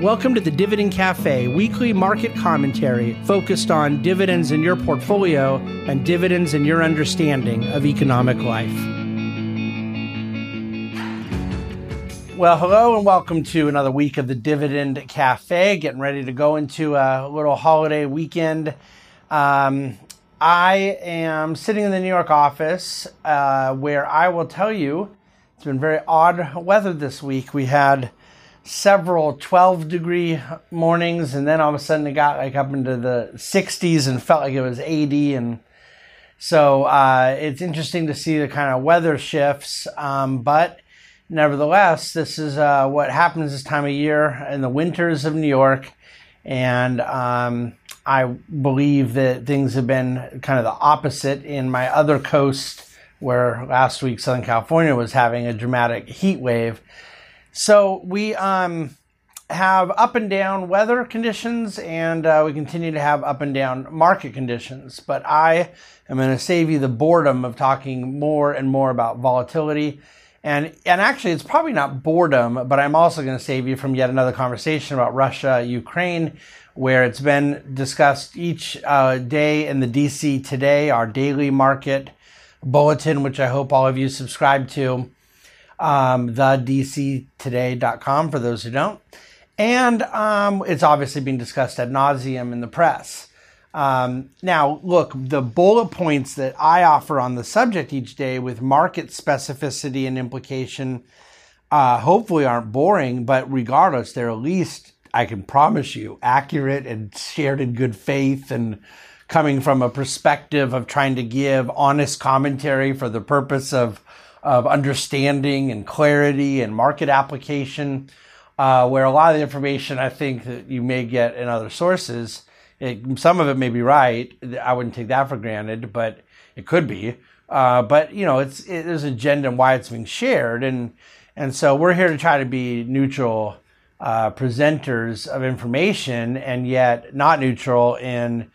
Welcome to the Dividend Cafe, weekly market commentary focused on dividends in your portfolio and dividends in your understanding of economic life. Well, hello and welcome to another week of the Dividend Cafe. Getting ready to go into a little holiday weekend. Um, I am sitting in the New York office uh, where I will tell you it's been very odd weather this week. We had several 12 degree mornings and then all of a sudden it got like up into the 60s and felt like it was 80 and so uh, it's interesting to see the kind of weather shifts um, but nevertheless this is uh, what happens this time of year in the winters of new york and um, i believe that things have been kind of the opposite in my other coast where last week southern california was having a dramatic heat wave so we um, have up and down weather conditions, and uh, we continue to have up and down market conditions. But I am going to save you the boredom of talking more and more about volatility. And, and actually, it's probably not boredom, but I'm also going to save you from yet another conversation about Russia, Ukraine, where it's been discussed each uh, day in the DC Today, our daily market bulletin, which I hope all of you subscribe to um, thedctoday.com for those who don't. And um, it's obviously being discussed ad nauseum in the press. Um, now, look, the bullet points that I offer on the subject each day with market specificity and implication uh, hopefully aren't boring, but regardless, they're at least, I can promise you, accurate and shared in good faith and coming from a perspective of trying to give honest commentary for the purpose of of understanding and clarity and market application, uh, where a lot of the information I think that you may get in other sources, it, some of it may be right. I wouldn't take that for granted, but it could be. Uh, but you know, it's it, there's an agenda and why it's being shared, and and so we're here to try to be neutral uh, presenters of information, and yet not neutral in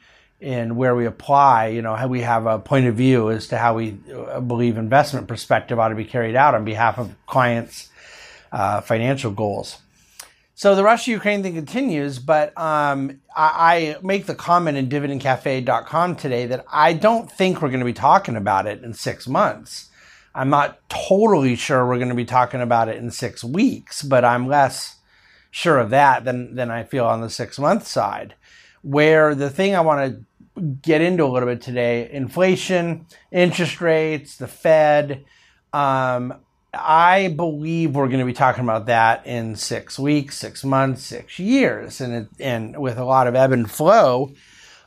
in where we apply, you know, we have a point of view as to how we uh, believe investment perspective ought to be carried out on behalf of clients' uh, financial goals. So the Russia Ukraine thing continues, but um, I, I, make the comment in dividendcafe.com today that I don't think we're going to be talking about it in six months. I'm not totally sure we're going to be talking about it in six weeks, but I'm less sure of that than, than I feel on the six month side where the thing I want to get into a little bit today inflation, interest rates, the Fed. Um, I believe we're going to be talking about that in six weeks, six months, six years, and it, and with a lot of ebb and flow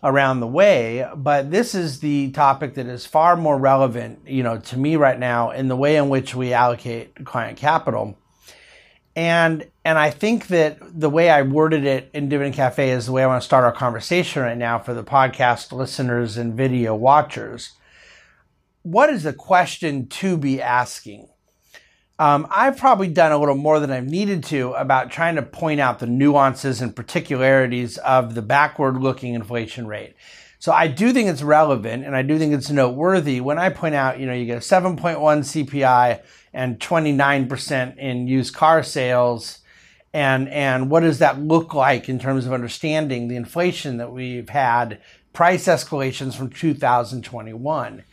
around the way. But this is the topic that is far more relevant, you know, to me right now in the way in which we allocate client capital. And and I think that the way I worded it in Dividend Cafe is the way I want to start our conversation right now for the podcast listeners and video watchers. What is the question to be asking? Um, I've probably done a little more than I've needed to about trying to point out the nuances and particularities of the backward looking inflation rate. So I do think it's relevant and I do think it's noteworthy when I point out, you know, you get a 7.1 CPI and 29% in used car sales. And, and what does that look like in terms of understanding the inflation that we've had, price escalations from 2021?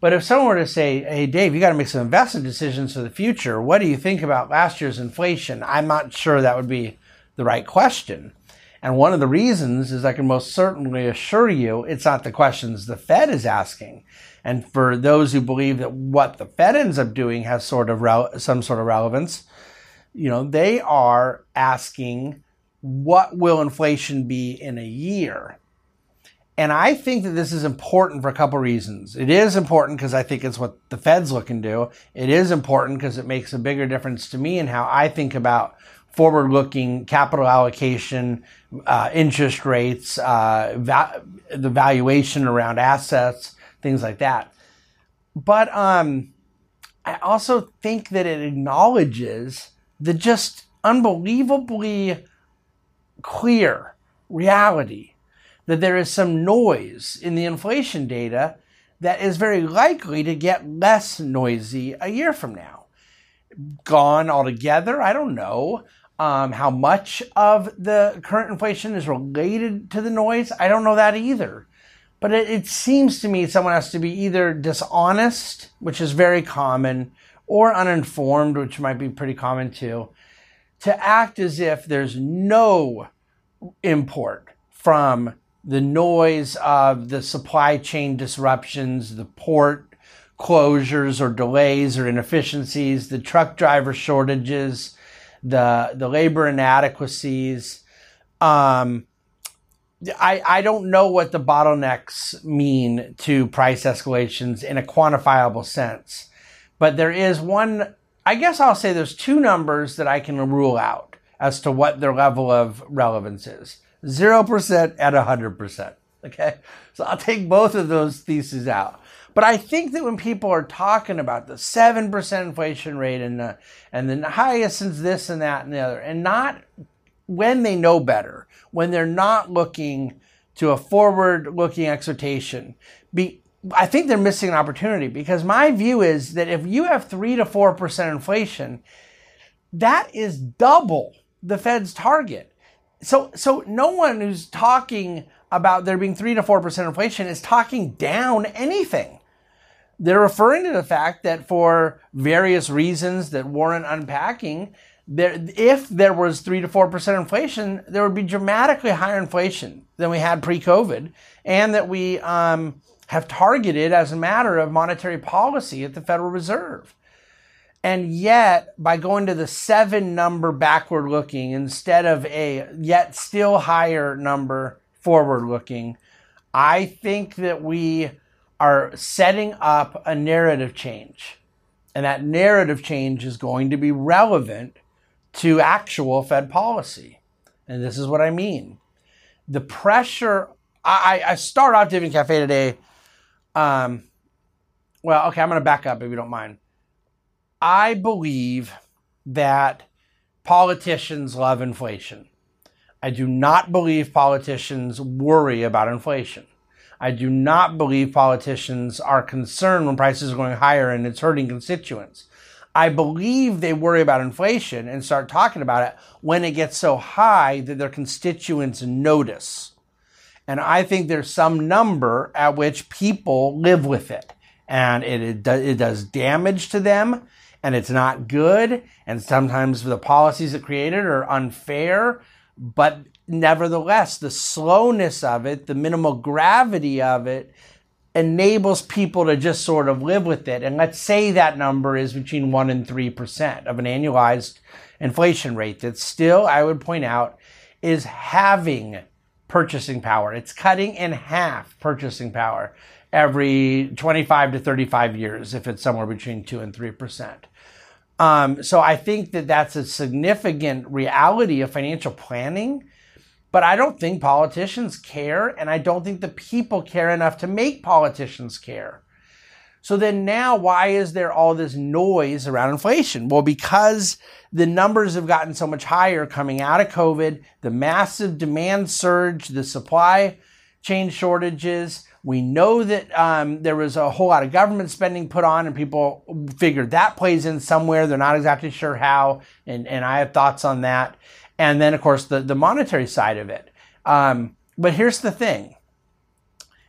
But if someone were to say, hey, Dave, you got to make some investment decisions for the future, what do you think about last year's inflation? I'm not sure that would be the right question. And one of the reasons is I can most certainly assure you it's not the questions the Fed is asking. And for those who believe that what the Fed ends up doing has sort of re- some sort of relevance, you know, they are asking what will inflation be in a year? And I think that this is important for a couple reasons. It is important because I think it's what the Fed's looking to do. It is important because it makes a bigger difference to me in how I think about forward looking capital allocation, uh, interest rates, uh, va- the valuation around assets, things like that. But um, I also think that it acknowledges the just unbelievably clear reality that there is some noise in the inflation data that is very likely to get less noisy a year from now. Gone altogether? I don't know. Um, how much of the current inflation is related to the noise? I don't know that either. But it, it seems to me someone has to be either dishonest, which is very common, or uninformed, which might be pretty common too, to act as if there's no import from the noise of the supply chain disruptions, the port closures or delays or inefficiencies, the truck driver shortages, the the labor inadequacies. Um, I, I don't know what the bottlenecks mean to price escalations in a quantifiable sense, but there is one. I guess I'll say there's two numbers that I can rule out as to what their level of relevance is: zero percent and hundred percent. Okay, so I'll take both of those theses out. But I think that when people are talking about the 7% inflation rate and the, and the highest since this and that and the other, and not when they know better, when they're not looking to a forward looking exhortation, be, I think they're missing an opportunity because my view is that if you have 3 to 4% inflation, that is double the Fed's target. So, so no one who's talking about there being 3 to 4% inflation is talking down anything they're referring to the fact that for various reasons that warrant unpacking, there, if there was three to four percent inflation, there would be dramatically higher inflation than we had pre-COVID, and that we um, have targeted as a matter of monetary policy at the Federal Reserve. And yet, by going to the seven number backward looking instead of a yet still higher number forward looking, I think that we are setting up a narrative change. And that narrative change is going to be relevant to actual Fed policy. And this is what I mean. The pressure, I, I start off Dividend Cafe today. Um, well, okay, I'm going to back up if you don't mind. I believe that politicians love inflation. I do not believe politicians worry about inflation. I do not believe politicians are concerned when prices are going higher and it's hurting constituents. I believe they worry about inflation and start talking about it when it gets so high that their constituents notice. And I think there's some number at which people live with it. And it, it, do, it does damage to them and it's not good. And sometimes the policies it created are unfair, but nevertheless, the slowness of it, the minimal gravity of it, enables people to just sort of live with it. And let's say that number is between 1% and 3% of an annualized inflation rate that still, I would point out, is having purchasing power. It's cutting in half purchasing power every 25 to 35 years if it's somewhere between 2 and 3%. Um, so I think that that's a significant reality of financial planning but I don't think politicians care, and I don't think the people care enough to make politicians care. So then now, why is there all this noise around inflation? Well, because the numbers have gotten so much higher coming out of COVID, the massive demand surge, the supply chain shortages. We know that um, there was a whole lot of government spending put on, and people figured that plays in somewhere. They're not exactly sure how, and, and I have thoughts on that and then of course the, the monetary side of it. Um, but here's the thing: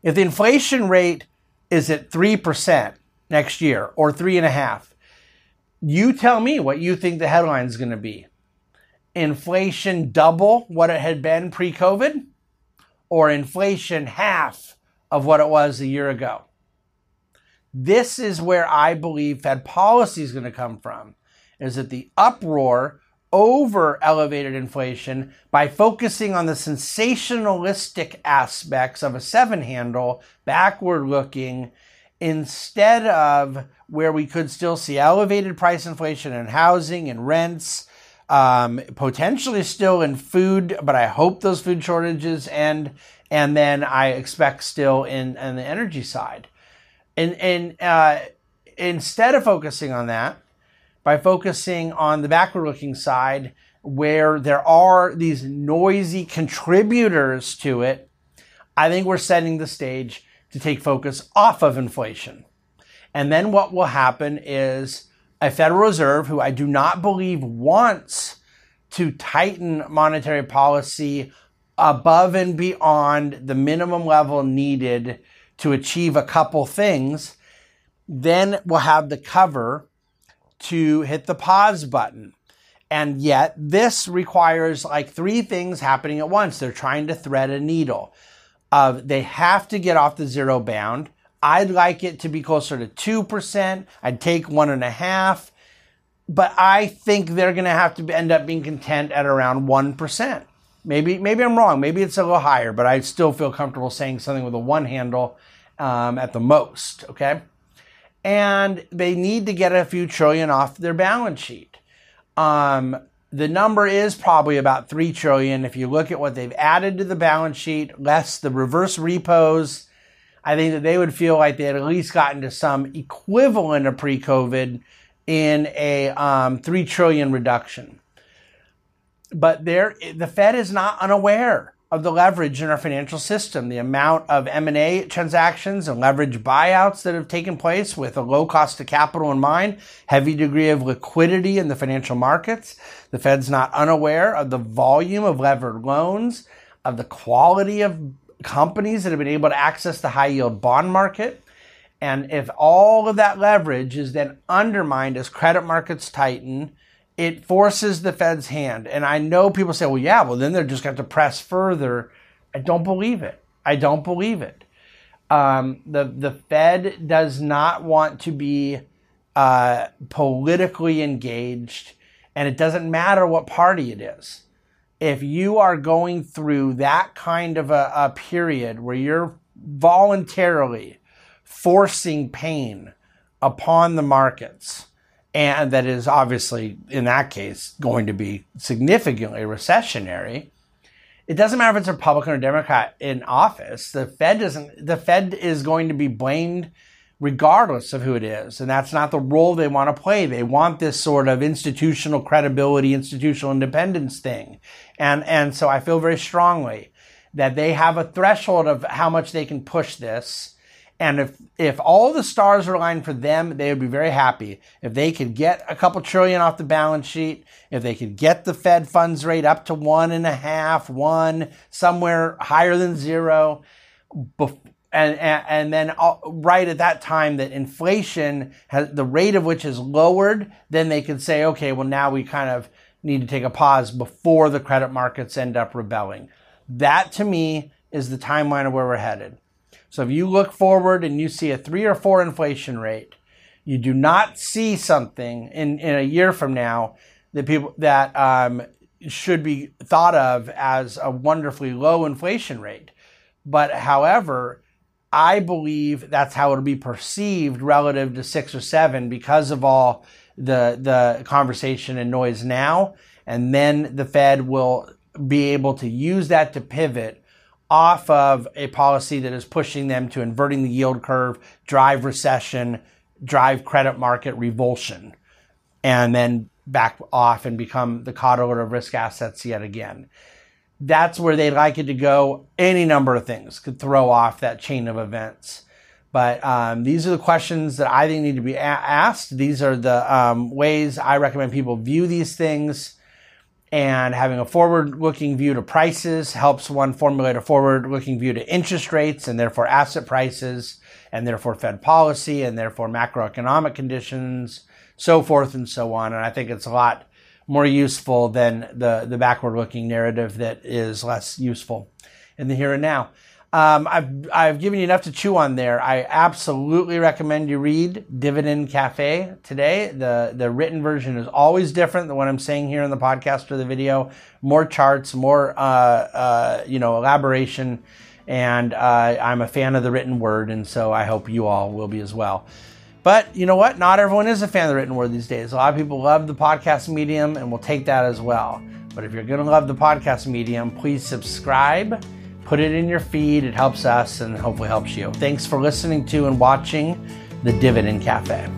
if the inflation rate is at three percent next year or three and a half, you tell me what you think the headline is going to be. Inflation double what it had been pre-COVID, or inflation half of what it was a year ago. This is where I believe Fed policy is going to come from. Is that the uproar over elevated inflation by focusing on the sensationalistic aspects of a seven handle, backward looking, instead of where we could still see elevated price inflation in housing and rents, um, potentially still in food, but I hope those food shortages end. And then I expect still in, in the energy side. And, and uh, instead of focusing on that, by focusing on the backward looking side where there are these noisy contributors to it, I think we're setting the stage to take focus off of inflation. And then what will happen is a Federal Reserve who I do not believe wants to tighten monetary policy above and beyond the minimum level needed to achieve a couple things, then we'll have the cover to hit the pause button. And yet, this requires like three things happening at once. They're trying to thread a needle. Uh, they have to get off the zero bound. I'd like it to be closer to 2%. I'd take one and a half. But I think they're going to have to end up being content at around 1%. Maybe, maybe I'm wrong. Maybe it's a little higher, but I still feel comfortable saying something with a one handle um, at the most. Okay. And they need to get a few trillion off their balance sheet. Um, the number is probably about 3 trillion if you look at what they've added to the balance sheet less the reverse repos i think that they would feel like they had at least gotten to some equivalent of pre-covid in a um, 3 trillion reduction but there the fed is not unaware of the leverage in our financial system, the amount of M&A transactions and leverage buyouts that have taken place with a low cost of capital in mind, heavy degree of liquidity in the financial markets. The Fed's not unaware of the volume of levered loans, of the quality of companies that have been able to access the high yield bond market. And if all of that leverage is then undermined as credit markets tighten, it forces the Fed's hand. And I know people say, well, yeah, well, then they're just going to press further. I don't believe it. I don't believe it. Um, the, the Fed does not want to be uh, politically engaged, and it doesn't matter what party it is. If you are going through that kind of a, a period where you're voluntarily forcing pain upon the markets, and that is obviously in that case going to be significantly recessionary. It doesn't matter if it's Republican or Democrat in office. The Fed doesn't. The Fed is going to be blamed regardless of who it is, and that's not the role they want to play. They want this sort of institutional credibility, institutional independence thing, and and so I feel very strongly that they have a threshold of how much they can push this and if if all the stars are aligned for them, they would be very happy if they could get a couple trillion off the balance sheet, if they could get the Fed funds rate up to one and a half, one, somewhere higher than zero, and and, and then right at that time that inflation has the rate of which is lowered, then they could say, okay, well now we kind of need to take a pause before the credit markets end up rebelling. That to me is the timeline of where we're headed. So if you look forward and you see a three or four inflation rate, you do not see something in, in a year from now that people that um, should be thought of as a wonderfully low inflation rate. But however, I believe that's how it'll be perceived relative to six or seven because of all the the conversation and noise now. And then the Fed will be able to use that to pivot off of a policy that is pushing them to inverting the yield curve, drive recession, drive credit market revulsion, and then back off and become the coddler of risk assets yet again. That's where they'd like it to go. Any number of things could throw off that chain of events. But um, these are the questions that I think need to be a- asked. These are the um, ways I recommend people view these things and having a forward looking view to prices helps one formulate a forward looking view to interest rates and therefore asset prices and therefore Fed policy and therefore macroeconomic conditions, so forth and so on. And I think it's a lot more useful than the, the backward looking narrative that is less useful in the here and now. Um, I've, I've given you enough to chew on there. I absolutely recommend you read Dividend Cafe today. The, the written version is always different than what I'm saying here in the podcast or the video. More charts, more, uh, uh, you know, elaboration. And uh, I'm a fan of the written word, and so I hope you all will be as well. But you know what? Not everyone is a fan of the written word these days. A lot of people love the podcast medium and will take that as well. But if you're going to love the podcast medium, please subscribe Put it in your feed. It helps us and hopefully helps you. Thanks for listening to and watching the Dividend Cafe.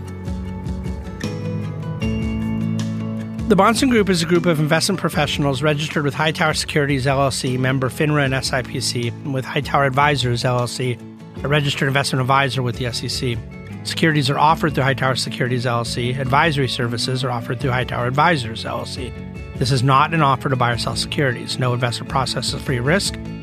The Bahnsen Group is a group of investment professionals registered with Hightower Securities LLC, member FINRA and SIPC, and with Hightower Advisors LLC, a registered investment advisor with the SEC. Securities are offered through Hightower Securities LLC. Advisory services are offered through Hightower Advisors LLC. This is not an offer to buy or sell securities. No investment process is free risk.